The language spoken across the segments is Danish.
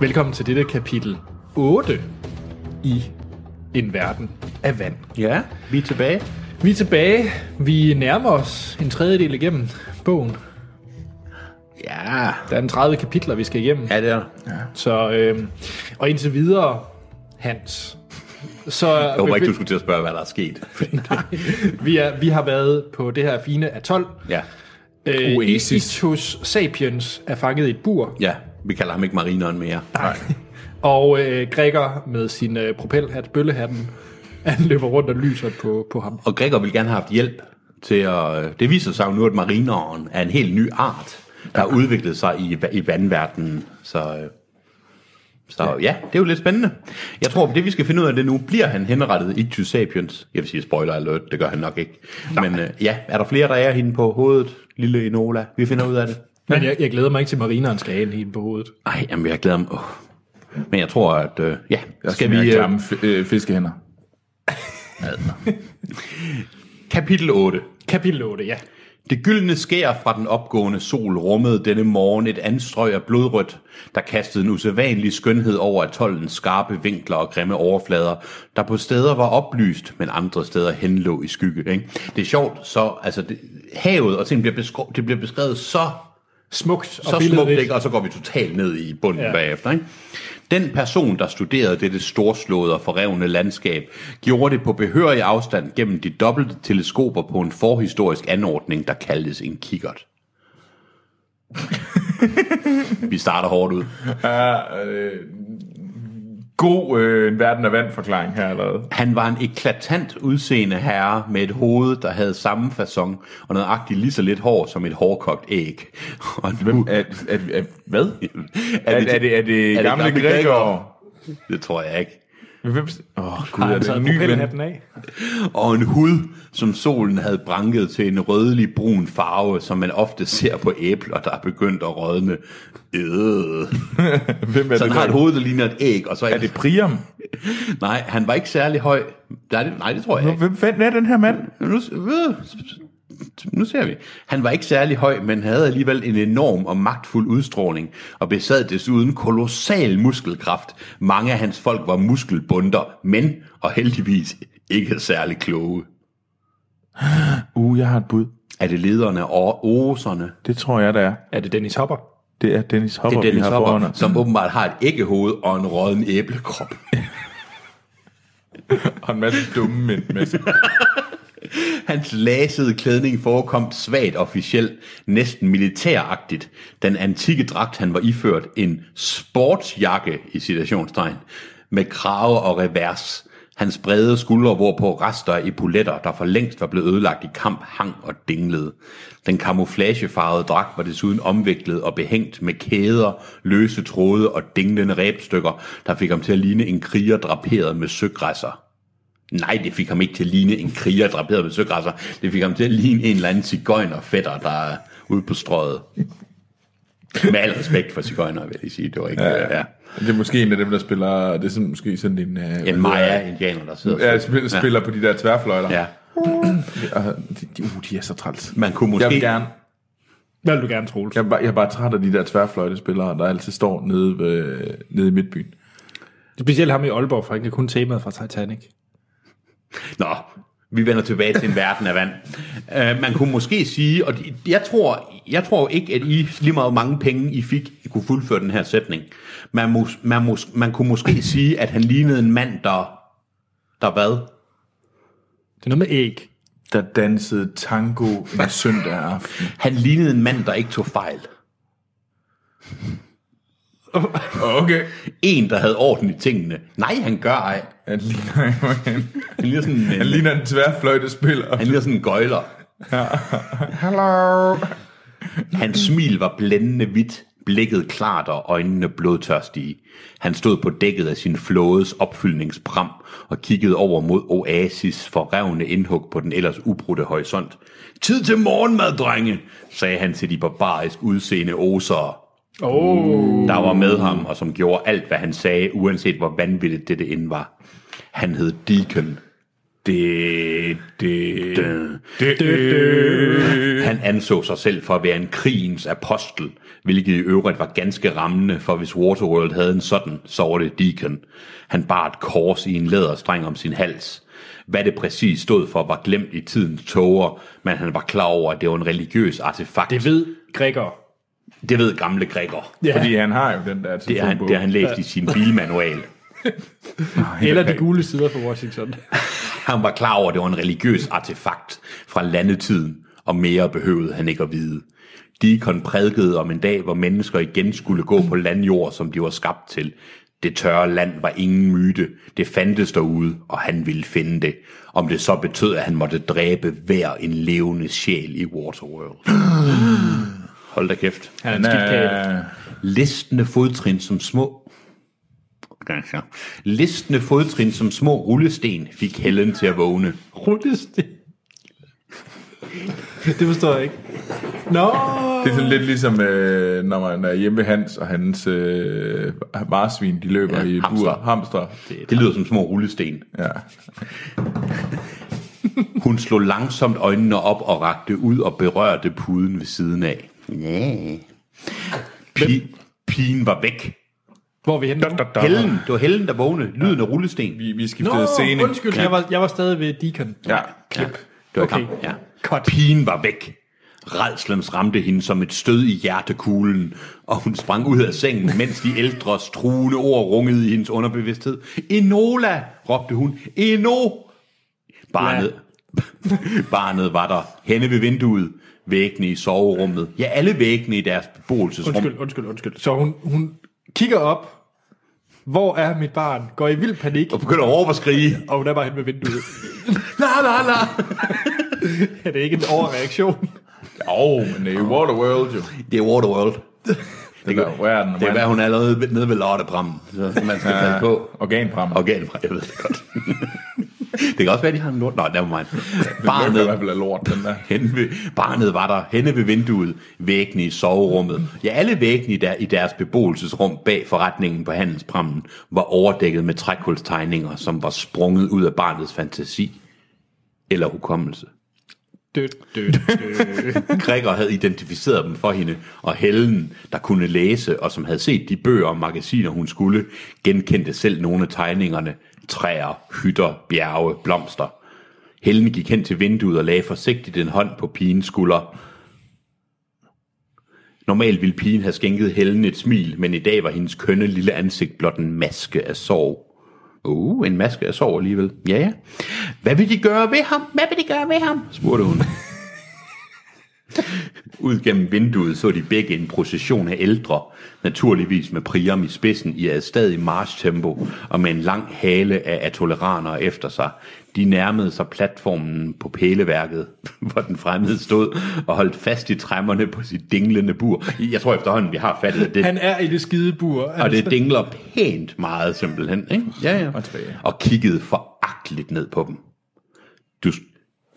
Velkommen til dette kapitel 8 i En Verden af Vand. Ja, vi er tilbage. Vi er tilbage. Vi nærmer os en tredjedel igennem bogen. Ja, Der er en 30 kapitler, vi skal igennem. ja det er der. Så, øhm, og indtil videre, Hans, så Jeg håber ikke, du skulle til at spørge, hvad der er sket. vi, er, vi har været på det her fine atol. Ja, Øh, Oasis. Ichthus sapiens er fanget i et bur. ja, vi kalder ham ikke marineren mere. Nej. Og øh, Gregor med sin øh, propelhat, bøllehatten, han løber rundt og lyser på, på ham. Og Gregor vil gerne have haft hjælp til at... Det viser sig jo nu, at marineren er en helt ny art, der har udviklet sig i, i vandverdenen. Så, øh, så ja. ja, det er jo lidt spændende. Jeg tror, det vi skal finde ud af det nu, bliver han henrettet i Sapiens. Jeg vil sige spoiler alert, det gør han nok ikke. Men øh, ja, er der flere, der er hende på hovedet, lille Enola? Vi finder ud af det. Men jeg, jeg glæder mig ikke til marineren skal have en på hovedet. Ej, jamen jeg glæder mig. Oh. Men jeg tror, at... Øh, ja, skal vi... vi... Øh, Klamme f- øh, fiskehænder. kapitel 8. Kapitel 8, ja. Det gyldne skær fra den opgående sol rummede denne morgen et anstrøg af blodrødt, der kastede en usædvanlig skønhed over atollens skarpe vinkler og grimme overflader, der på steder var oplyst, men andre steder henlå i skygge. Ikke? Det er sjovt, så altså, det, havet og ting bliver, beskrevet, det bliver beskrevet så Smukt og så smukt, ikke? og så går vi totalt ned i bunden ja. bagefter. Ikke? Den person, der studerede dette storslåede og forrevne landskab, gjorde det på behørig afstand gennem de dobbelte teleskoper på en forhistorisk anordning, der kaldtes en kikkert. vi starter hårdt ud. Ja, øh, god øh, en verden af vand forklaring her allerede. Han var en eklatant udseende herre med et hoved, der havde samme façon og nøjagtigt lige så lidt hår som et hårdkogt æg. Og en Hvem, er, er, er, hvad? Er, det- er, det, er det gamle gamle? Gregor? Det tror jeg ikke. Hvem? Åh, oh, gud, er det en ny ven? af? og en hud, som solen havde branket til en rødlig brun farve, som man ofte ser på æbler, der er begyndt at rådne. Øh. Hvem er Så det? han har et der? hoved, der ligner et æg, og så Er det Priam? Nej, han var ikke særlig høj. Nej, det, nej, det tror jeg ikke. Hvem fanden er den her mand? Nu, øh, nu ser vi. Han var ikke særlig høj, men havde alligevel en enorm og magtfuld udstråling, og besad desuden kolossal muskelkraft. Mange af hans folk var muskelbunder, men, og heldigvis, ikke særlig kloge. Uh, jeg har et bud. Er det lederne og oserne? Det tror jeg, det er. Er det Dennis Hopper? Det er Dennis Hopper, Det er Dennis vi har foran Hopper, os. som åbenbart har et æggehoved og en rådden æblekrop. Og en masse dumme mænd med sig. Hans lasede klædning forekom svagt officielt, næsten militæragtigt. Den antikke dragt, han var iført, en sportsjakke i citationstegn, med krave og revers. Hans brede skuldre, hvorpå rester af epauletter, der for længst var blevet ødelagt i kamp, hang og dinglede. Den camouflagefarvede dragt var desuden omviklet og behængt med kæder, løse tråde og dinglende ræbstykker, der fik ham til at ligne en kriger draperet med søgræsser. Nej, det fik ham ikke til at ligne en kriger draperet med søgræsser. Det fik ham til at ligne en eller anden cigøjnerfætter, der er ude på strøget. Med al respekt for cigøjner, vil jeg sige. Det var ikke... Ja, ja. Det er måske en af dem, der spiller... Det er sådan, måske sådan en... Uh, En Maya-indianer, der sidder Ja, spiller, spiller på de der tværfløjter. Ja. De, uh, de er så træls. Man kunne måske... Jeg vil gerne... Hvad vil du gerne, Troels? Jeg er, bare, jeg er bare træt af de der tværfløjtespillere, der altid står nede, ved, nede i midtbyen. Specielt ham i Aalborg, for han kan kun temaet fra Titanic. Nå, Vi vender tilbage til en verden af vand. Uh, man kunne måske sige, og jeg tror, jeg tror ikke, at I lige meget mange penge I fik, I kunne fuldføre den her sætning. Man, mus, man, mus, man kunne måske sige, at han lignede en mand, der, der hvad? Det er noget med æg. Der dansede tango en søndag aften. Han lignede en mand, der ikke tog fejl. Okay. En, der havde orden i tingene. Nej, han gør ej. Han ligner, Han ligner sådan en, han ligner en tværfløjtespiller. han ligner sådan en gøjler. Hello. Hans smil var blændende hvidt, blikket klart og øjnene blodtørstige. Han stod på dækket af sin flådes opfyldningspram og kiggede over mod Oasis for revne indhug på den ellers ubrudte horisont. Tid til morgenmad, drenge, sagde han til de barbarisk udseende osere, Oh. der var med ham og som gjorde alt, hvad han sagde, uanset hvor vanvittigt det, det end var. Han hed Deacon. Det, det, Det, det, Han anså sig selv for at være en krigens apostel, hvilket i øvrigt var ganske rammende, for hvis Waterworld havde en sådan, så var det Deacon. Han bar et kors i en læderstreng om sin hals. Hvad det præcis stod for, var glemt i tidens tåger, men han var klar over, at det var en religiøs artefakt. Det ved grækere. Det ved gamle græker. Ja. Fordi han har jo den der Det har han, det har han læst i sin bilmanual. Eller de gule sider for Washington. Han var klar over, at det var en religiøs artefakt fra landetiden, og mere behøvede han ikke at vide. Deacon prædikede om en dag, hvor mennesker igen skulle gå på landjord, som de var skabt til. Det tørre land var ingen myte. Det fandtes derude, og han ville finde det. Om det så betød, at han måtte dræbe hver en levende sjæl i Waterworld. Hold da kæft. Han er en skidt kæle. Øh, Listende fodtrin som små... Ganske. Listende fodtrin som små rullesten fik Helen til at vågne. Rullesten. Det forstår jeg ikke. Nå. Det er sådan lidt ligesom, øh, når man er hjemme ved Hans, og hans øh, marsvin, de løber Ja, i hamster. bur. Hamster. Det lyder som små rullesten. Ja. Hun slog langsomt øjnene op og rakte ud og berørte puden ved siden af. Ja. Pi- pigen var væk. Hvor er vi henne nu? Helen, det var Helen, der vågnede. Lyden af rullesten. Vi, vi skiftede Nå, scene. undskyld, jeg var, jeg var stadig ved Deacon. Ja. Klip. Det var Okay. kamp, ja. Cut. Pigen var væk. Redslens ramte hende som et stød i hjertekuglen, og hun sprang ud af sengen, mens de ældres truende ord rungede i hendes underbevidsthed. Enola, råbte hun. Eno! Barnet, barnet var der, henne ved vinduet, væggene i soverummet. Ja, alle væggene i deres beboelsesrum. Undskyld, undskyld, undskyld. Så hun, hun kigger op. Hvor er mit barn? Går i vild panik. Og begynder at råbe og skrige. Og hun er bare hen ved vinduet. La, la, la. er det ikke en overreaktion? Åh, oh, men det er jo Waterworld jo. Det er Waterworld. Det er verden. Det er, hvad hun er allerede nede ved Lottebram, så man skal passe på. Organpram. Organfra, jeg ved det godt. Det kan også være, de har en lort. Nå, never mind. Lugter i Barnet, hvert fald lort, den der. henne ved, barnet var der henne ved vinduet, væggene i soverummet. Ja, alle væggene i, der, i deres beboelsesrum bag forretningen på handelsprammen var overdækket med trækulstegninger, som var sprunget ud af barnets fantasi eller hukommelse. Død, død, død. Gregor havde identificeret dem for hende, og Helen, der kunne læse, og som havde set de bøger og magasiner, hun skulle, genkendte selv nogle af tegningerne. Træer, hytter, bjerge, blomster. Helene gik hen til vinduet og lagde forsigtigt en hånd på pigens skulder. Normalt ville pigen have skænket Helen et smil, men i dag var hendes kønne lille ansigt blot en maske af sorg. Uh, en maske af sorg alligevel. Ja, ja. Hvad vil de gøre ved ham? Hvad vil de gøre ved ham? spurgte hun. Ud gennem vinduet så de begge en procession af ældre, naturligvis med Priam i spidsen i et stadig marchtempo og med en lang hale af atoleranere efter sig. De nærmede sig platformen på pæleværket, hvor den fremmede stod og holdt fast i træmmerne på sit dinglende bur. Jeg tror efterhånden, vi har fattet det. Han er i det skide bur. Og det dingler pænt meget simpelthen, ikke? Ja, ja. Og kiggede foragteligt ned på dem. Du,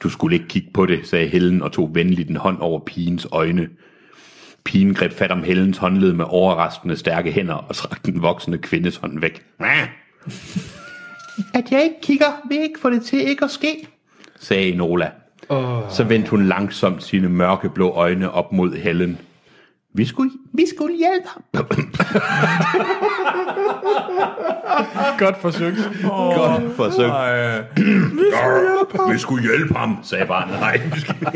du skulle ikke kigge på det, sagde Helen og tog venligt en hånd over pigens øjne. Pigen greb fat om Helens håndled med overraskende stærke hænder og trak den voksne kvindes hånd væk. At jeg ikke kigger, vil ikke få det til ikke at ske, sagde Enola. Oh. Så vendte hun langsomt sine mørkeblå øjne op mod Helen. Vi skulle, vi skulle hjælpe ham. Godt forsøgt. Godt forsøgt. Ej, Vi skulle hjælpe ham, sagde barnet. Nej, vi skulle...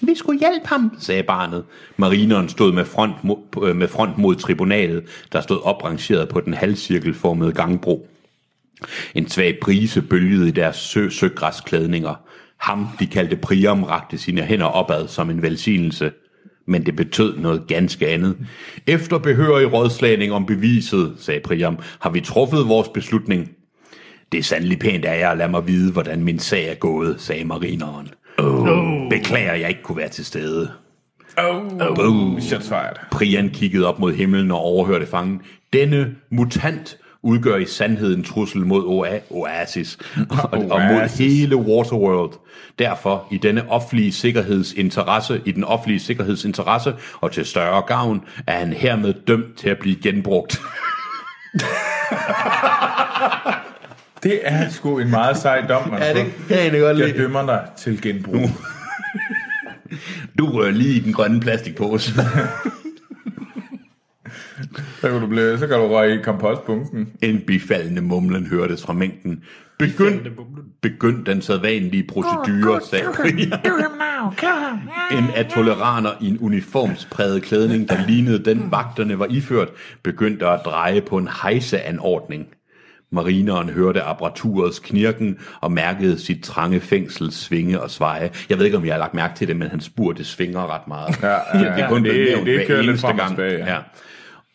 Vi skulle hjælpe ham, sagde barnet. Marineren stod med front, mod, øh, med front mod tribunalet, der stod oprangeret på den halvcirkelformede gangbro. En svag brise bølgede i deres sø søgræsklædninger. Ham, de kaldte Priam, rakte sine hænder opad som en velsignelse. Men det betød noget ganske andet. Efter behørig rådslagning om beviset, sagde Priam, har vi truffet vores beslutning. Det er sandelig pænt af jer at lade mig vide, hvordan min sag er gået, sagde marineren. Oh. Beklager, jeg ikke kunne være til stede. oh, shots fired. Prian kiggede op mod himlen og overhørte fangen. Denne mutant udgør i sandhed en trussel mod Oa- Oasis og, og mod Oasis. hele Waterworld. Derfor i denne offentlige sikkerhedsinteresse, i den offentlige sikkerhedsinteresse og til større gavn, er han hermed dømt til at blive genbrugt. Det er sgu en meget sej dom, man Ja, det kan jeg godt Jeg dømmer dig til genbrug. Du rører lige i den grønne plastikpose. Så kan du, blive, så kan du røge i kompostbunken. En bifaldende mumlen hørtes fra mængden. Begynd, begynd den sædvanlige procedure, sagde. En af toleraner i en uniformspræget klædning, der lignede den vagterne var iført, begyndte at dreje på en hejseanordning. Marineren hørte apparaturets knirken og mærkede sit trange fængsel svinge og sveje. Jeg ved ikke, om jeg har lagt mærke til det, men han spurgte svinger ret meget. Ja, ja, ja. det er kun Det- det hver kører lidt frem gang. tilbage, ja. ja.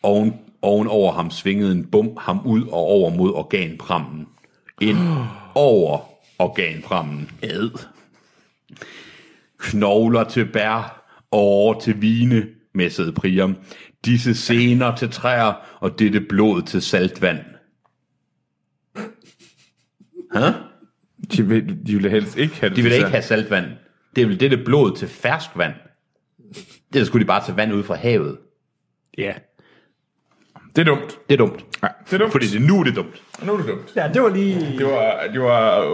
Oven, oven over ham svingede en bum ham ud og over mod organprammen. Ind over organprammen. Ad. Knogler til bær og over til vine, messede Priam. Disse sener til træer og dette blod til saltvand. Hæ? De vil, de vil helst ikke have det. De vil ikke have saltvand. Det er vel dette blod til ferskvand. Det skulle de bare tage vand ud fra havet. Ja. Det er dumt. Det er dumt. Ja, det er dumt. Fordi det nu er det dumt. Nu er det dumt. Ja, det var lige... Det var, det var,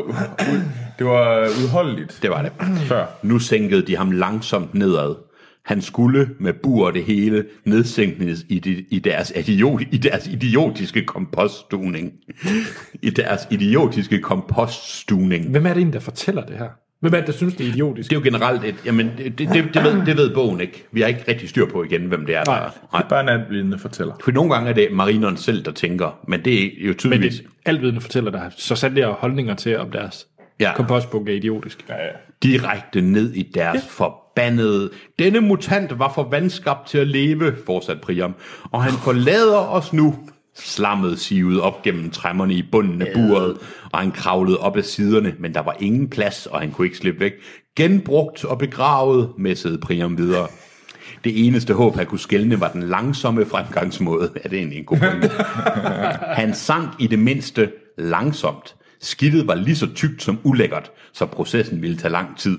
ud- det var udholdeligt Det var det. før. Nu sænkede de ham langsomt nedad. Han skulle med bur og det hele nedsænknes i, de, i, deres idiot, i deres idiotiske kompoststuning. I deres idiotiske kompoststuning. Hvem er det egentlig, der fortæller det her? Hvem er det, der synes, det er idiotisk? Det er jo generelt et... Jamen, det, det, det, ved, det ved bogen ikke. Vi har ikke rigtig styr på igen, hvem det er. Der. Nej. er. Det er bare en natblidende fortæller. For nogle gange er det marineren selv, der tænker. Men det er jo Men tydeligvis... det, altvidende fortæller der så sandelig har holdninger til, om deres Ja. kompostbunk er idiotisk. Ja, ja. direkte ned i deres ja. forbandede... Denne mutant var for vandskabt til at leve, fortsat Priam, og han forlader os nu. Slammet sivet op gennem træmmerne i bunden af buret, og han kravlede op ad siderne, men der var ingen plads, og han kunne ikke slippe væk. Genbrugt og begravet, messede Priam videre. Det eneste håb, han kunne skælne, var den langsomme fremgangsmåde. Er det egentlig en god pointe? Han sank i det mindste langsomt. Skidtet var lige så tykt som ulækkert, så processen ville tage lang tid.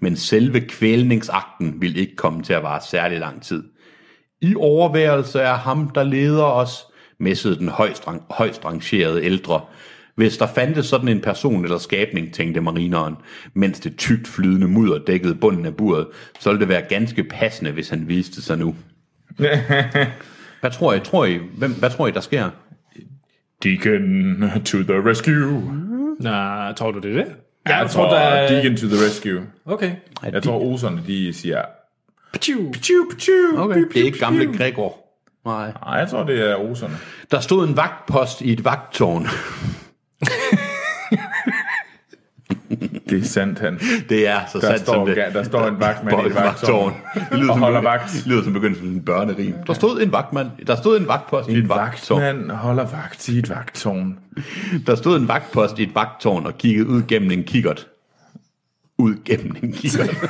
Men selve kvælningsakten ville ikke komme til at vare særlig lang tid. I overværelse er ham, der leder os, messede den højst, rang- højst rangerede ældre. Hvis der fandtes sådan en person eller skabning, tænkte marineren, mens det tykt flydende mudder dækkede bunden af buret, så ville det være ganske passende, hvis han viste sig nu. Hvad tror I? Tror I hvem, hvad tror I, der sker? Deacon to the rescue. Nej, tror du det er det? Ja, jeg tror, der er... Deacon to the rescue. Okay. Jeg tror, oserne, de siger... Pichu. Piu, piu, Okay. Det er ikke gamle Gregor. Nej. Nej, jeg tror, det er oserne. Der stod en vagtpost i et vagttårn. Det er sandt, han. Det er så Der sandt står, som det. der står en vagtmand i et vagttårn. Det lyder Og som, holder vagt. Det lyder som begyndelsen af en børnerim. Der stod en vagtmand. Der stod en vagtpost i et En vagttårn. vagtmand holder vagt i et vagttårn. Der stod en vagtpost i et vagttårn og kiggede ud gennem en kikkert. Ud gennem en kikkert.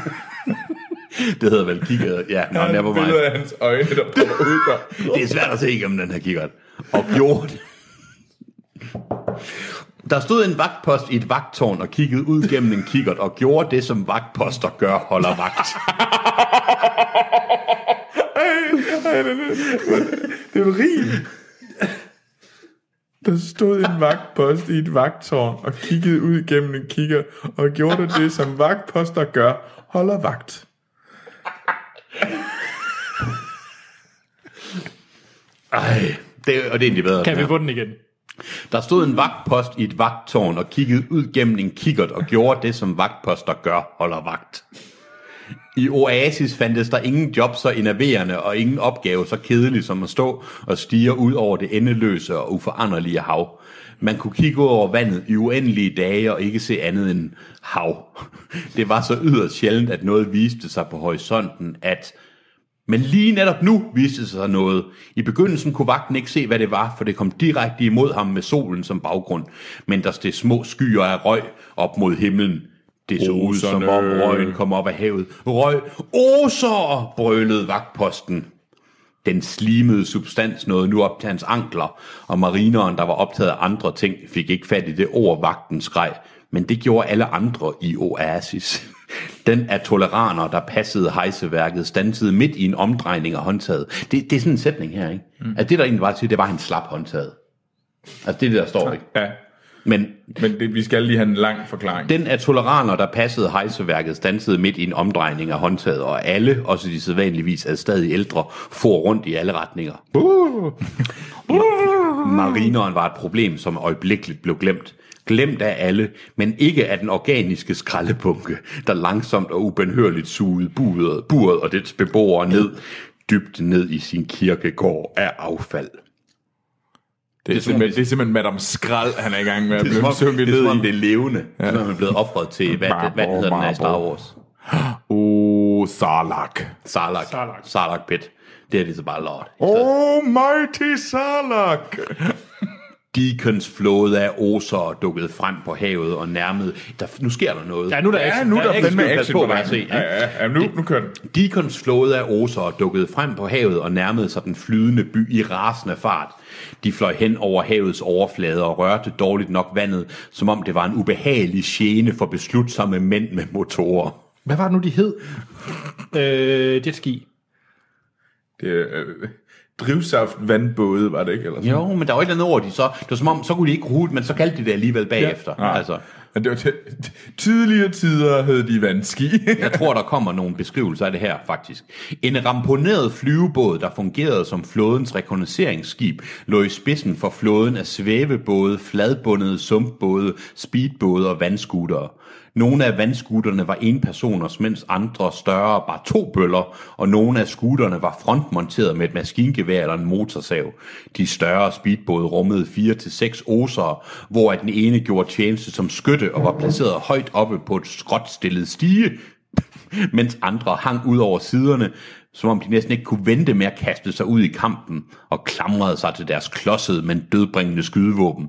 det hedder vel kikkert. Ja, nå, Der never er billeder mind. af hans øjne, der popper ud der. Det er svært at se gennem den her kikkert. Og gjorde det. Der stod en vagtpost i et vagttårn og kiggede ud gennem en kikkert og gjorde det, som vagtposter gør, holder vagt. Det er jo rim. Der stod en vagtpost i et vagttårn og kiggede ud gennem en kigger og gjorde det, som vagtposter gør, holder vagt. Ej, det, og det er egentlig bedre. Kan vi få den igen? Der stod en vagtpost i et vagttårn og kiggede ud gennem en kikkert og gjorde det, som vagtposter gør, holder vagt. I Oasis fandtes der ingen job så enerverende og ingen opgave så kedelig som at stå og stige ud over det endeløse og uforanderlige hav. Man kunne kigge ud over vandet i uendelige dage og ikke se andet end hav. Det var så yderst sjældent, at noget viste sig på horisonten, at men lige netop nu viste sig noget. I begyndelsen kunne vagten ikke se, hvad det var, for det kom direkte imod ham med solen som baggrund. Men der steg små skyer af røg op mod himlen. Det så ud som om Oserne. røgen kom op af havet. Røg, oser, brølede vagtposten. Den slimede substans nåede nu op til hans ankler, og marineren, der var optaget af andre ting, fik ikke fat i det ord, vagten skreg. Men det gjorde alle andre i Oasis. Den af toleraner, der passede hejseværket, stansede midt i en omdrejning af håndtaget. Det, det er sådan en sætning her, ikke? Mm. Altså det, der egentlig var til, det var, at han slap håndtaget. Altså det er det, der står, ikke? Ja, Men men det, vi skal lige have en lang forklaring. den af toleraner, der passede hejseværket, stansede midt i en omdrejning af håndtaget, og alle, også de sædvanligvis er stadig ældre, for rundt i alle retninger. Marineren var et problem, som øjeblikkeligt blev glemt. Glemt af alle, men ikke af den organiske skraldebunke, der langsomt og ubenhørligt sugede buret, buret og dets beboere ned, dybt ned i sin kirkegård af affald. Det er, som simpelthen, om- det er simpelthen Madame Skrald, han er i gang med at Det er som blive sunket det er, som om ned det i. er levende, ja. som om man er blevet offret til, hvad, hvad, hvad hedder den af i Star Wars? Oh. Sarlacc. Sarlacc. Sarlacc pit. Det er det så bare lort. Oh, mighty Sarlak. Deacons flåde af oser dukkede frem på havet og nærmede. Der, nu sker der noget. Ja, nu er der Ja, action. nu er Ja, der action. fandme Pas action på, på jeg ser, Ja, ja, ja, nu, nu kører den. Deacons flåde af oser dukkede frem på havet og nærmede sig den flydende by i rasende fart. De fløj hen over havets overflade og rørte dårligt nok vandet, som om det var en ubehagelig gene for beslutsomme mænd med motorer. Hvad var det nu, de hed? Øh, jetski. Det er, øh, drivsaft vandbåde, var det ikke? Eller sådan? Jo, men der var et eller andet ord, de så... Det var som om, så kunne de ikke rute, men så kaldte de det alligevel bagefter. Ja. Altså, Men det var tidligere tider hed de vandski. Jeg tror, der kommer nogle beskrivelser af det her, faktisk. En ramponeret flyvebåd, der fungerede som flådens rekognosceringsskib, lå i spidsen for flåden af svævebåde, fladbundede sumpbåde, speedbåde og vandskutere. Nogle af vandskutterne var enpersoners, mens andre større var to bøller, og nogle af skuterne var frontmonteret med et maskingevær eller en motorsav. De større speedbåde rummede 4 til seks osere, hvor den ene gjorde tjeneste som skytte og var placeret højt oppe på et skråtstillet stige, mens andre hang ud over siderne, som om de næsten ikke kunne vente med at kaste sig ud i kampen og klamrede sig til deres klodsede, men dødbringende skydevåben,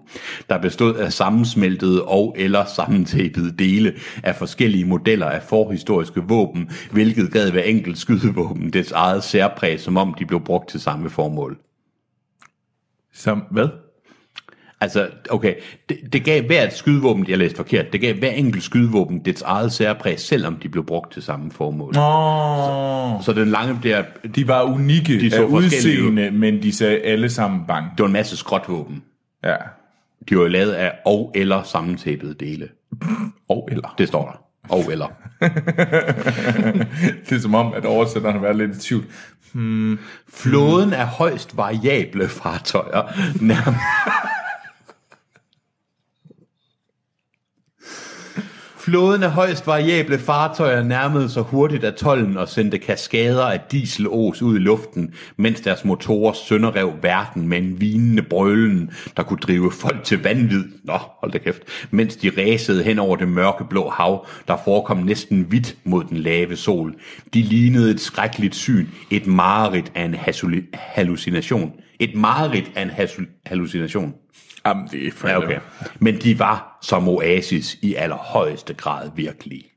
der bestod af sammensmeltede og eller sammentæppede dele af forskellige modeller af forhistoriske våben, hvilket gav hver enkelt skydevåben dets eget særpræg, som om de blev brugt til samme formål. Som, hvad? Altså, okay, det, det gav hvert skydevåben, jeg læste forkert, det gav hver enkelt skydevåben dets eget særpræg, selvom de blev brugt til samme formål. Oh. Så den lange der, De var unikke De så af ud. udseende, men de sagde alle sammen bang. det var en masse skrotvåben. Ja. De var lavet af og eller sammentæbede dele. Og eller. Det står der. Og eller. Det er som om, at oversætteren har været lidt i tvivl. Flåden af højst variable fartøjer nærmest Flåden af højst variable fartøjer nærmede sig hurtigt af tollen og sendte kaskader af dieselos ud i luften, mens deres motorer sønderrev verden med en vinende brølen, der kunne drive folk til vanvid. Nå, hold da kæft. Mens de ræsede hen over det mørkeblå hav, der forekom næsten hvidt mod den lave sol. De lignede et skrækkeligt syn, et mareridt af en hallucination. Et mareridt af en hallucination. Jamen, det er Ja, okay. Men de var som oasis i allerhøjeste grad virkelige.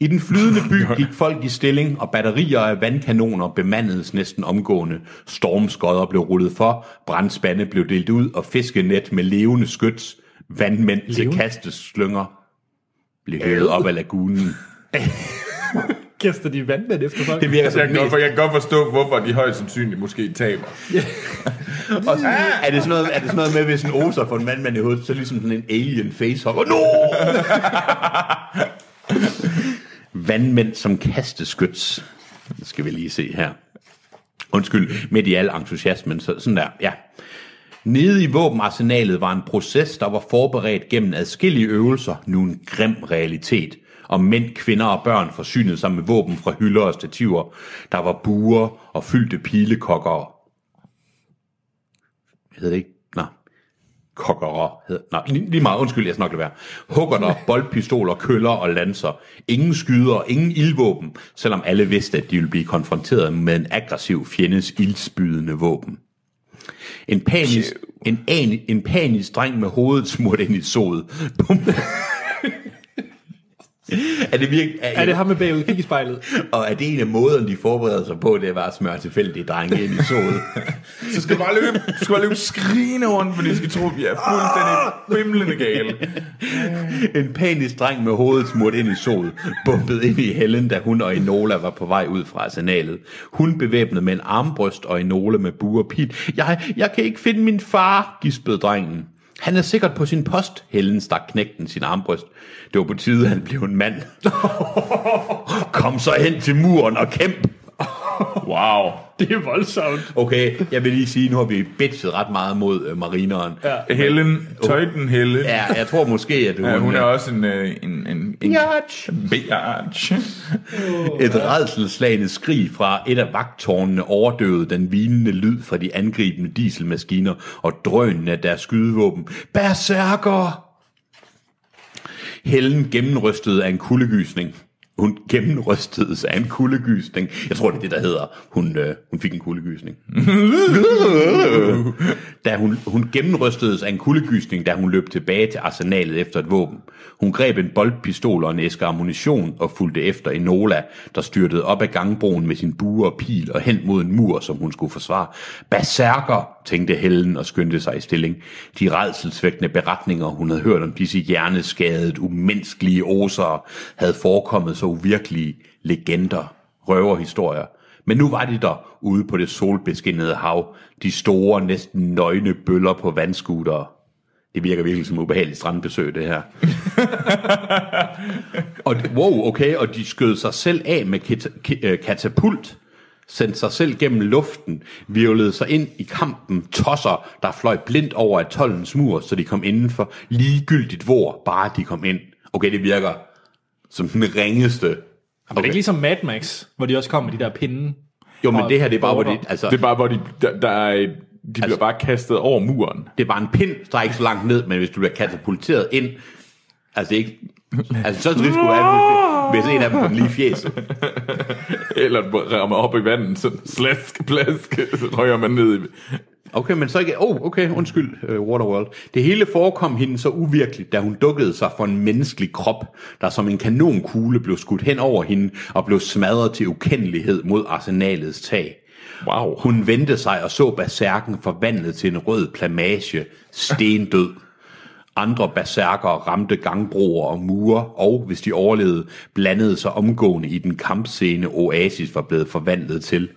I den flydende by gik folk i stilling, og batterier af vandkanoner bemandedes næsten omgående. Stormskodder blev rullet for, brandspande blev delt ud, og fiskenet med levende skyts, vandmænd til kasteslynger, blev hævet op af lagunen. Kaster de vandmænd efter folk? Det virker Jeg som kan, godt, for, jeg kan godt forstå, hvorfor de højst sandsynligt måske taber. Og så, er, det sådan noget, er det sådan noget med, hvis en oser får en vandmand i hovedet, så er ligesom sådan en alien facehugger. No! Vandmænd som kasteskyts. Det skal vi lige se her. Undskyld, midt i al entusiasmen, så sådan der, ja. Nede i våbenarsenalet var en proces, der var forberedt gennem adskillige øvelser, nu en grim realitet. Og mænd, kvinder og børn forsynede sig med våben fra hylder og stativer. Der var buer og fyldte pilekokker. Hedder det ikke? Nå. Kokkere. Hedder, nå, lige, meget. Undskyld, jeg lade være. Huggerter, boldpistoler, køller og lanser. Ingen skyder, ingen ildvåben, selvom alle vidste, at de ville blive konfronteret med en aggressiv fjendes ildspydende våben. En panisk, en, an, en panisk dreng med hovedet smurt ind i sodet. er det virkelig... Er det ham med bagud kig i spejlet? Og er det en af måderne, de forbereder sig på, det var at smøre tilfældige drenge ind i sodet? Så skal du bare løbe, du skal bare løbe skrigende rundt, fordi de skal tro, at vi er fuldstændig bimlende gale. En panisk dreng med hovedet smurt ind i sodet, bumpet ind i Helen, da hun og Enola var på vej ud fra arsenalet. Hun bevæbnet med en armbryst og Enola med bue og pil. Jeg, jeg kan ikke finde min far, gispede drengen. Han er sikkert på sin post, Helen stak knægten sin armbryst. Det var på tide, han blev en mand. Kom så hen til muren og kæmp. Wow. Det er voldsomt. Okay, jeg vil lige sige, nu har vi bitchet ret meget mod øh, marineren. Ja. Helen, tøjten Helen. Ja, jeg tror måske, at hun, Ja, hun er også en... øh, en, en, en Biatch. Biatch. Et redselslagende skrig fra et af vagtårnene overdøvede den vinende lyd fra de angribende dieselmaskiner og drønen af deres skydevåben. Berserker! Helen gennemrystede af en kuldegysning. Hun gennemrystedes af en kuldegysning. Jeg tror, det er det, der hedder. Hun, øh, hun fik en kuldegysning. da hun, hun gennemrystedes af en kuldegysning, da hun løb tilbage til arsenalet efter et våben. Hun greb en boldpistol og en æske ammunition og fulgte efter Enola, der styrtede op ad gangbroen med sin bue og pil og hen mod en mur, som hun skulle forsvare. Berserker, tænkte Helen og skyndte sig i stilling. De redselsvækkende beretninger, hun havde hørt om disse hjerneskadede, umenneskelige osere, havde forekommet så uvirkelige legender, røverhistorier. Men nu var de der ude på det solbeskinnede hav, de store, næsten nøgne bøller på vandskutere. Det virker virkelig som ubehageligt strandbesøg, det her. og, wow, okay, og de skød sig selv af med ki- øh, katapult, sendte sig selv gennem luften, virvlede sig ind i kampen, tosser, der fløj blindt over atollens mur, så de kom indenfor ligegyldigt hvor, bare de kom ind. Okay, det virker som den ringeste. Men det er ikke ligesom Mad Max, hvor de også kommer med de der pinde. Jo, men det her, det er bare, hvor de, altså, Det er bare, hvor de, der, der er, et- de bliver bare kastet over muren. det er bare en pind, der er ikke så langt ned, men hvis du bliver katapulteret ind, altså ikke, altså så er det risiko, at hvis, en af dem får den lige fjeset. Eller rammer op i vandet, så slask, plask, røger man ned i. Okay, men så ikke, oh, okay, undskyld, uh, Waterworld. Det hele forekom hende så uvirkeligt, da hun dukkede sig for en menneskelig krop, der som en kanonkugle blev skudt hen over hende og blev smadret til ukendelighed mod arsenalets tag. Wow. Hun vendte sig og så berserken forvandlet til en rød plamage, stendød. Andre berserkere ramte gangbroer og mure, og hvis de overlevede, blandede sig omgående i den kampscene Oasis var blevet forvandlet til.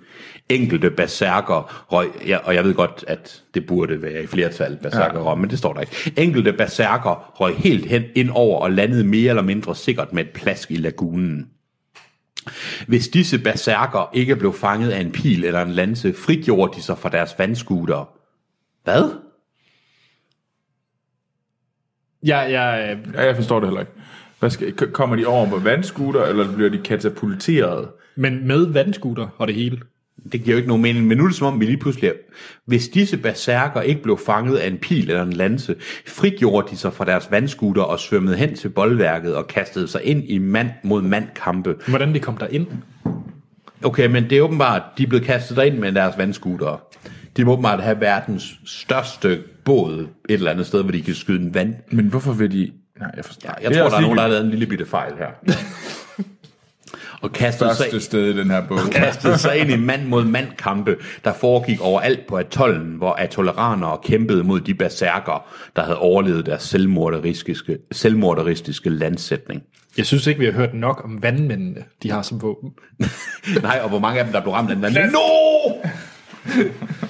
Enkelte berserker røg, ja, og jeg ved godt, at det burde være i flertal berserker, ja. men det står der ikke. Enkelte berserker røg helt hen ind over og landede mere eller mindre sikkert med et plask i lagunen. Hvis disse berserker ikke blev fanget af en pil eller en lanse, frigjorde de sig fra deres vandskutere. Hvad? Ja, ja, øh, Ja, jeg forstår det heller ikke. Hvad skal, kommer de over på vandskuter, eller bliver de katapulteret? men med vandskuter og det hele. Det giver jo ikke nogen mening, men nu er det som om, vi lige pludselig... Hvis disse berserker ikke blev fanget af en pil eller en lanse, frigjorde de sig fra deres vandskuter og svømmede hen til boldværket og kastede sig ind i mand mod mand kampe. Hvordan de kom der ind? Okay, men det er åbenbart, de er blevet kastet derind med deres vandskutere. De må åbenbart have verdens største båd et eller andet sted, hvor de kan skyde en vand. Men hvorfor vil de... Nej, jeg forstår. Ja, jeg tror, der er nogen, der har lavet en lille bitte fejl her. og kastet sig, sted i den her bog. kastede sig ind i mand mod mand kampe, der foregik overalt på atollen, hvor atoleranere kæmpede mod de berserker, der havde overlevet deres selvmorderistiske, selvmorderistiske landsætning. Jeg synes ikke, vi har hørt nok om vandmændene, de har som våben. Nej, og hvor mange af dem, der blev ramt af den anden. No!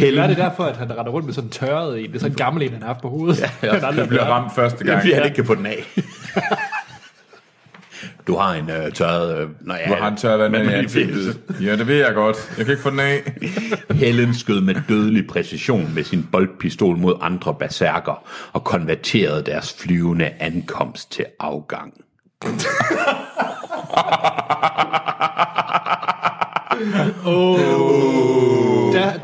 Hvad er det derfor, at han render rundt med sådan en tørret en? Det er sådan en gammel en, han har haft på hovedet. Ja, ja, han bliver ramt første det gang. er fordi, han ikke kan få den af. Du har en øh, tørret... Øh, nej, Du har en tør vand i. Ja, det ved jeg godt. Jeg kan ikke få den af. Helen skød med dødelig præcision med sin boldpistol mod andre berserker og konverterede deres flyvende ankomst til afgang. Der,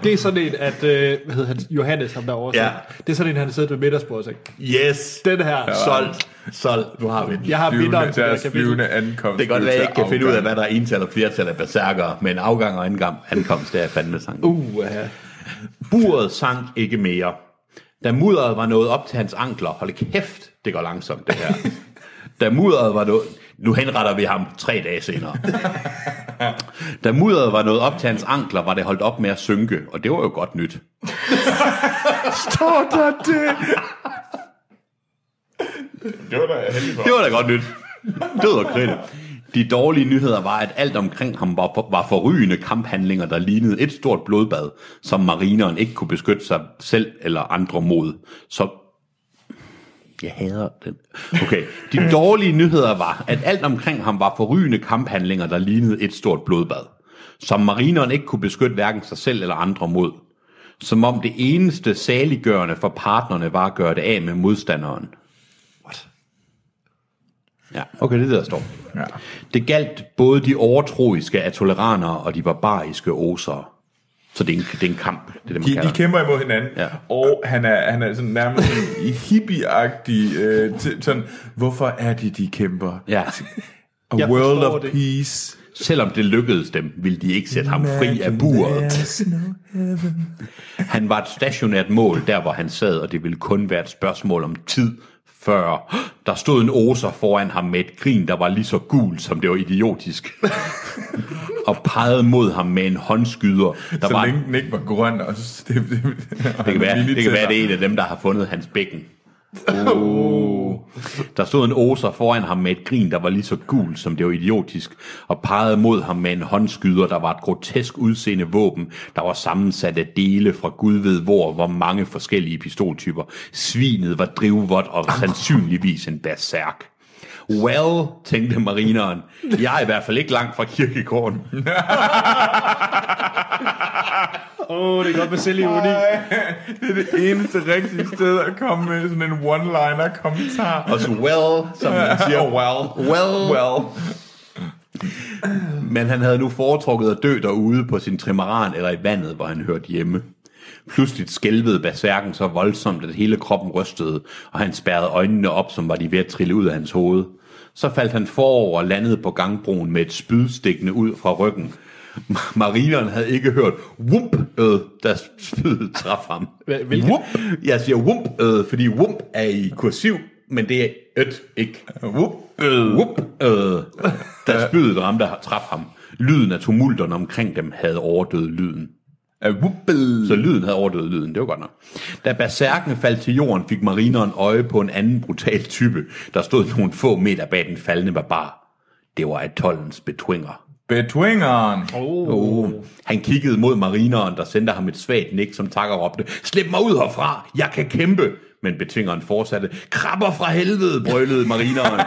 det er sådan en, at øh, hvad hedder han, Johannes, ham der Ja. ja. det er sådan en, han har siddet ved middagsbordet og Yes! den her, Solgt. Solgt. Nu har vi den. jeg har vinderen til deres det, flyvende ankomst. Det kan godt være, at jeg ikke kan finde ud af, hvad... hvad der er ental og flertal af berserkere, men afgang og angang, ankomst, det er fandme sang. Uh, ja. Buret sank ikke mere. Da mudderet var nået op til hans ankler, hold kæft, det går langsomt det her. Da mudderet var nået, nu henretter vi ham tre dage senere. Da mudderet var nået op til hans ankler, var det holdt op med at synke, og det var jo godt nyt. Står der det? Det var da heldig for. Det var da godt nyt. Død og kridt. De dårlige nyheder var, at alt omkring ham var, for, var forrygende kamphandlinger, der lignede et stort blodbad, som marineren ikke kunne beskytte sig selv eller andre mod. Så jeg hader den. Okay. De dårlige nyheder var, at alt omkring ham var forrygende kamphandlinger, der lignede et stort blodbad, som marineren ikke kunne beskytte hverken sig selv eller andre mod. Som om det eneste saliggørende for partnerne var at gøre det af med modstanderen. Ja, okay, det er det, der står. Ja. Det galt både de overtroiske atoleraner og de barbariske osere. Så det er en, det er en kamp, det er det, man De, kalder. de kæmper imod hinanden, Ja. og han er, han er sådan nærmest i hippie-agtig, øh, sådan, hvorfor er det, de kæmper? Ja. A Jeg world of det. peace. Selvom det lykkedes dem, ville de ikke sætte ham fri af buret. No heaven. Han var et stationært mål, der hvor han sad, og det ville kun være et spørgsmål om tid, før der stod en oser foran ham med et grin, der var lige så gul, som det var idiotisk. og pegede mod ham med en håndskyder, der Så var længe den ikke var grøn også. Det, det, Det kan være, det kan være, det er en af dem, der har fundet hans bækken. Oh. Der stod en oser foran ham med et grin, der var lige så gul, som det var idiotisk, og pegede mod ham med en håndskyder, der var et grotesk udseende våben, der var sammensat af dele fra Gud ved hvor, hvor mange forskellige pistoltyper. Svinet var drivvådt og sandsynligvis en berserk. Well, tænkte marineren, jeg er i hvert fald ikke langt fra kirkegården. Åh, oh, det er godt med selvironi. Det er det eneste rigtige sted at komme med sådan en one-liner kommentar. Og så well, som man siger. well. Well. Well. Men han havde nu foretrukket at dø derude på sin trimaran eller i vandet, hvor han hørte hjemme. Pludselig skælvede berserken så voldsomt, at hele kroppen rystede, og han spærrede øjnene op, som var de ved at trille ud af hans hoved. Så faldt han forover og landede på gangbroen med et spyd stikkende ud fra ryggen. Marineren havde ikke hørt wump øh, da spydet traf ham. Hvilket? Wump. Jeg siger wump, øh, fordi wump er i kursiv, men det er et, ikke. Whoop. Whoop, øh, da spydet ramte traf ham. Lyden af tumulterne omkring dem havde overdøvet lyden. Så lyden havde overdøvet lyden, det var godt nok. Da berserken faldt til jorden, fik marineren øje på en anden brutal type, der stod nogle få meter bag den faldende barbar. Det var atollens betwinger. Betwingeren. Oh. Han kiggede mod marineren, der sendte ham et svagt nik, som tak og råbte, Slip mig ud herfra, jeg kan kæmpe. Men betvingeren fortsatte, Krabber fra helvede, brølede marineren.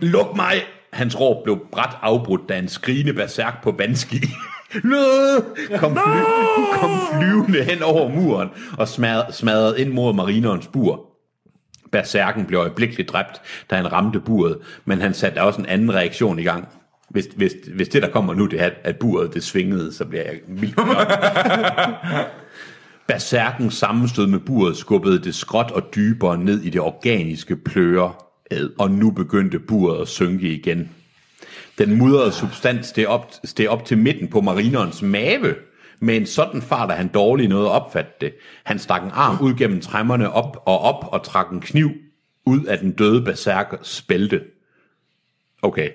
Luk mig! Hans råb blev bræt afbrudt, da en skrigende berserk på vandski kom, fly, kom flyvende hen over muren og smadrede, smadrede ind mod marinerens bur. Berserken blev øjeblikkeligt dræbt, da han ramte buret, men han satte også en anden reaktion i gang. Hvis, hvis, hvis det, der kommer nu, det er, at buret det svingede, så bliver jeg vildt. Berserken sammenstød med buret skubbede det skråt og dybere ned i det organiske pløre, og nu begyndte buret at synke igen. Den mudrede substans steg op, steg op til midten på marinerens mave. Med en sådan fart, at han dårligt nåede at opfatte det. Han stak en arm ud gennem træmmerne op og op og trak en kniv ud af den døde berserkers bælte. Okay.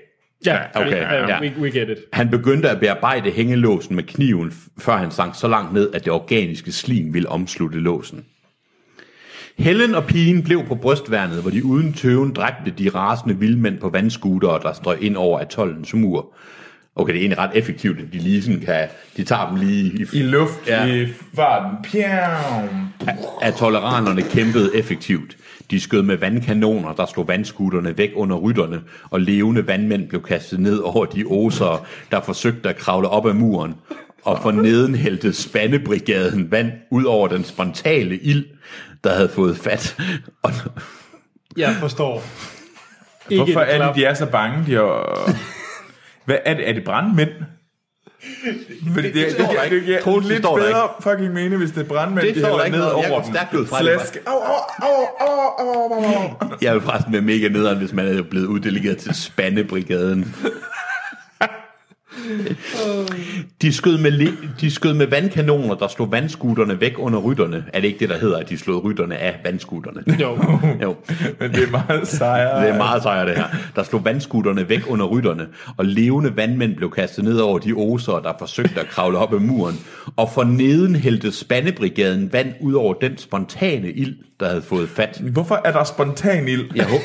Ja, okay, ja, ja. We, we get it. Han begyndte at bearbejde hængelåsen med kniven, før han sank så langt ned, at det organiske slim ville omslutte låsen. Helen og pigen blev på brystværnet, hvor de uden tøven dræbte de rasende vildmænd på vandskutere, der strøg ind over atollens mur. Okay, det er egentlig ret effektivt, at de lige sådan kan... De tager dem lige i... I luft, Ja. i farten. At toleranerne kæmpede effektivt. De skød med vandkanoner, der slog vandskutterne væk under rytterne, og levende vandmænd blev kastet ned over de osere, der forsøgte at kravle op ad muren. Og for neden hældte Spandebrigaden vand ud over den spontane ild, der havde fået fat. Og, Jeg forstår. Ikke Hvorfor er det, de er så bange? De er... Hvad er det? Er det brandmænd? Fordi det, det, det, det, ikke. det, det lidt bedre fucking mening, hvis det er brandmænd, Det de står der hælder ikke ned over dem. stærkt ud fra, det Flaske. Au, au, au, au, au, au, au, au. jeg vil forresten være mega nederen, hvis man er blevet uddelegeret til Spandebrigaden. De skød, med, de skød med vandkanoner, der slog vandskutterne væk under rytterne. Er det ikke det, der hedder, at de slog rytterne af vandskutterne? Jo. Jo. Men det er meget sejere. Det er meget sejere, det her. Der slog vandskutterne væk under rytterne, og levende vandmænd blev kastet ned over de oser, der forsøgte at kravle op ad muren. Og for neden hældte Spandebrigaden vand ud over den spontane ild, der havde fået fat. Hvorfor er der spontan ild? Jeg håber...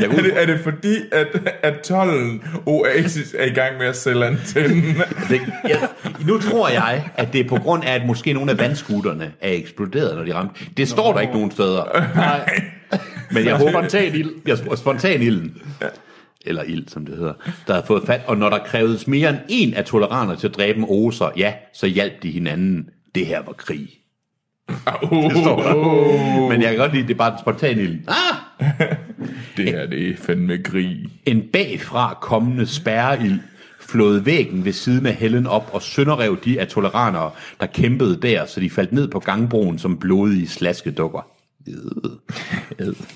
Jeg Er det, er det fordi, at, at tollen Oasis er i gang med at sælge antennen? Det, jeg, nu tror jeg, at det er på grund af, at måske nogle af vandskutterne er eksploderet, når de ramte. Det står der ikke nogen steder. Nej. Men jeg håber... Spontan ild. Ja, sp- spontan ilden. Eller ild, som det hedder. Der har fået fat. Og når der krævedes mere end en af toleraner til at dræbe en oser, ja, så hjalp de hinanden. Det her var krig. Det står der. Men jeg kan godt lide, at det er bare den spontan ilden. Ah! Det her, det er fandme grig. En bagfra kommende spærreild flåede væggen ved siden af Helen op og sønderrev de af toleranere, der kæmpede der, så de faldt ned på gangbroen som blodige slaskedukker.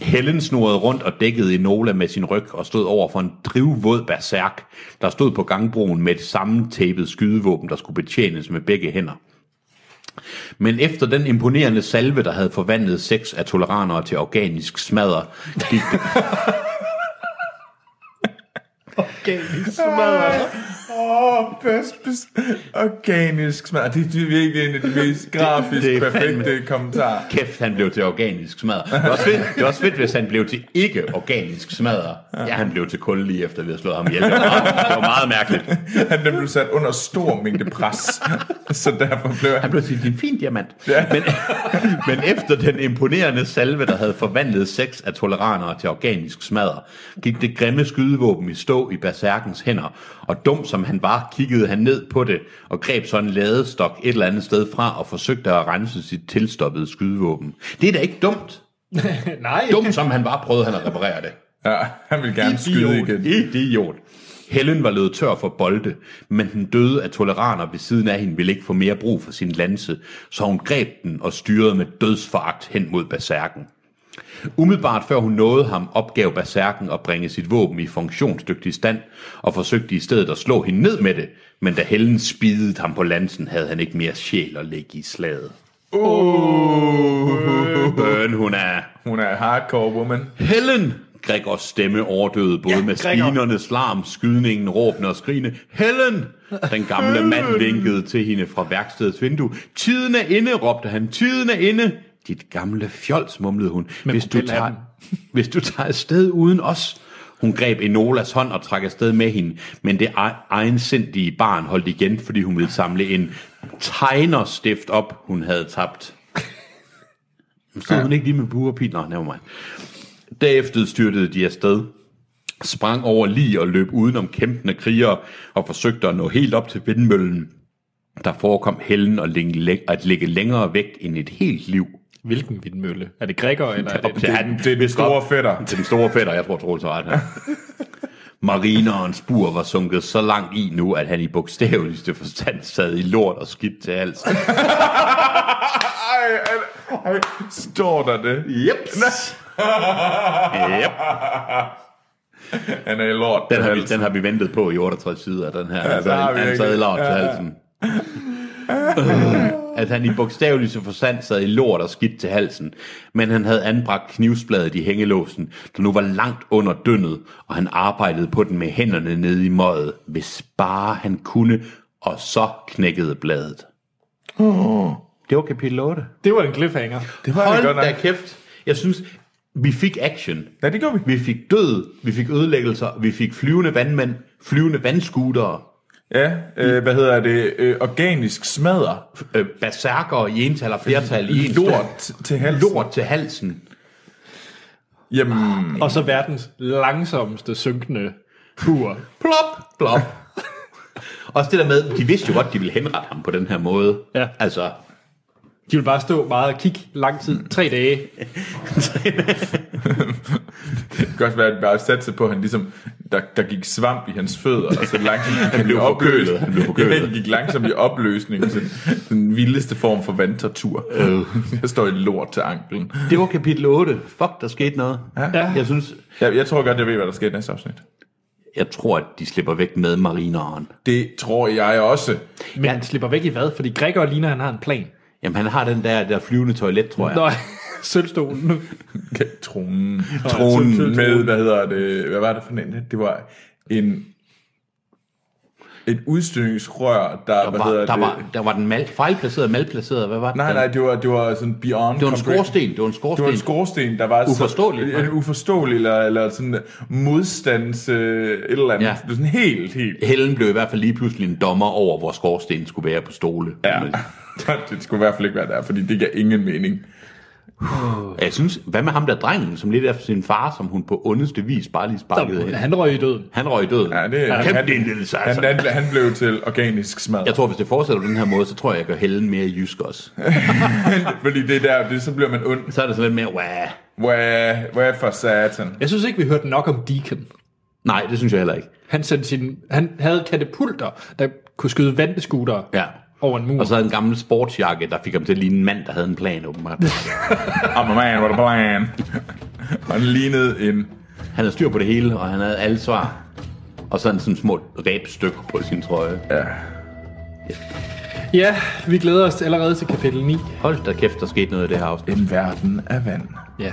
Helen snurrede rundt og dækkede Enola med sin ryg og stod over for en drivvåd berserk, der stod på gangbroen med et sammentæbet skydevåben, der skulle betjenes med begge hænder. Men efter den imponerende salve, der havde forvandlet seks af toleranere til organisk smadder, gik det, Åh, oh, bedst, bedst. Organisk smad. Det, det er virkelig en af de mest grafisk Det er perfekte fandme- kommentarer. kæft, han blev til organisk smadder. Det var også fedt, det var også fedt hvis han blev til ikke organisk smadder. Ja, han blev til kul lige efter, vi havde slået ham ihjel. Det var meget, det var meget mærkeligt. Han blev sat under stor mængde pres, så derfor blev Han han... blev til en fin diamant. Men, men efter den imponerende salve, der havde forvandlet seks af toleranere til organisk smadder, gik det grimme skydevåben i stå i berserkens hænder, og dum som han var, kiggede han ned på det og greb så en ladestok et eller andet sted fra og forsøgte at rense sit tilstoppede skydevåben. Det er da ikke dumt. Nej. Dum som han var, prøvede han at reparere det. Ja, han vil gerne skyde igen. Idiot. Helen var løbet tør for bolde, men den døde af toleraner ved siden af hende ville ikke få mere brug for sin lanse, så hun greb den og styrede med dødsfart hen mod berserken. Umiddelbart før hun nåede ham, opgav berserken at bringe sit våben i funktionsdygtig stand, og forsøgte i stedet at slå hende ned med det, men da Helen spidede ham på lansen, havde han ikke mere sjæl at lægge i slaget. Uh, Burn, hun er hun er en hardcore woman. Helen! Gregors stemme overdøde både ja, maskinernes larm, skydningen, råbende og skrigende. Helen! Den gamle mand vinkede til hende fra værkstedets vindue. Tiden er inde, råbte han. Tiden er inde. Dit gamle fjols, mumlede hun. Hvis du, tager, hvis du tager afsted uden os. Hun greb Enolas hånd og trak afsted med hende, men det ej- egensindige barn holdt igen, fordi hun ville samle en tegnerstift op, hun havde tabt. Stod hun ikke lige med bue og pil? Nå, nevermind. Derefter styrtede de afsted, sprang over lige og løb udenom kæmpende krigere og forsøgte at nå helt op til vindmøllen. Der forekom ligge, at ligge længere væk end et helt liv. Hvilken vindmølle? Er det Gregor, eller er det... Det er, den, Det er den store fætter. det er den store fætter, jeg tror, Troels har ret her. Marinerens bur var sunket så langt i nu, at han i bogstaveligste forstand sad i lort og skidt til hals. Ej, ej, ej, står der det? Yep. yep. Han er i lort. Den har, vi, den har vi ventet på i 68 sider, den her. Ja, har vi han sad i lort til Ja, ja. halsen. At han i bogstaveligste forstand sad i lort og skidt til halsen, men han havde anbragt knivsbladet i hængelåsen, der nu var langt under dønnet, og han arbejdede på den med hænderne nede i møget, hvis bare han kunne, og så knækkede bladet. Det var kapitel 8. Det var en cliffhanger. Det var det Hold godt nok. da kæft. Jeg synes, vi fik action. Ja, det gjorde vi. Vi fik død, vi fik ødelæggelser, vi fik flyvende vandmænd, flyvende vandskutere, Ja, øh, hvad hedder det? Øh, organisk smadder. øh, berserker i ental og flertal i en Lort til halsen. lort til halsen. Jamen, Og så verdens langsomste synkende bur. Plop, plop. Også det der med, de vidste jo godt, de ville henrette ham på den her måde. Ja. Altså, De vil bare stå meget og kigge lang tid. Tre dage. det kan også være, at bare satte sig på, at han ligesom, der, der gik svamp i hans fødder, og så langsomt han blev forkølet, han blev forkølet. Han gik langsomt i opløsning, så den vildeste form for vandtortur. Øh. Jeg står i lort til anklen. det var kapitel 8. Fuck, der skete noget. Ja. Jeg synes, Jeg, jeg tror godt, jeg ved, hvad der sker i næste afsnit. jeg tror, at de slipper væk med marineren. Det tror jeg også. Men han slipper væk i hvad? Fordi Gregor ligner, han har en plan. Jamen, han har den der, der flyvende toilet, tror jeg. Nå, sølvstolen. Okay, tronen. Tronen med, hvad hedder det, hvad var det for en? Det var en, et udstødningsrør, der, Der hvad var, hedder der, det? var, der var den mal, fejlplaceret, malplaceret, hvad var det? Nej, nej, det var, det var sådan beyond Det var en skorsten, det var en Det var skorsten. en skorsten, der var Uforståelig. Så, en uforståelig, eller, eller sådan modstands, øh, et eller andet. Ja. Det var sådan helt, helt... Helen blev i hvert fald lige pludselig en dommer over, hvor skorstenen skulle være på stole. Ja. det skulle i hvert fald ikke være der, fordi det giver ingen mening. Jeg synes, hvad med ham der drengen, som lidt efter sin far, som hun på ondeste vis bare lige sparkede hen? Han røg i døden. Han røg i døden. Ja, det, Kæmpe han, din lille sejr. han, han, han blev til organisk smad. Jeg tror, hvis det fortsætter på den her måde, så tror jeg, jeg gør Helen mere jysk også. fordi det er der, det, så bliver man ond. Så er det sådan lidt mere, Wah. Hvad, hvad for satan? Jeg synes ikke, vi hørte nok om Deacon. Nej, det synes jeg heller ikke. Han, sendte sin, han havde katapulter, der kunne skyde vandeskutere Ja. Over en mur. Og så havde en gammel sportsjakke, der fik ham til at ligne en mand, der havde en plan, åbenbart. I'm a man, what a plan. Han lignede en... Han havde styr på det hele, og han havde alle svar. Og sådan sådan små ræbstykker på sin trøje. Ja. Ja, vi glæder os allerede til kapitel 9. Hold da kæft, der skete noget i det her afsnit. En verden af vand. Ja.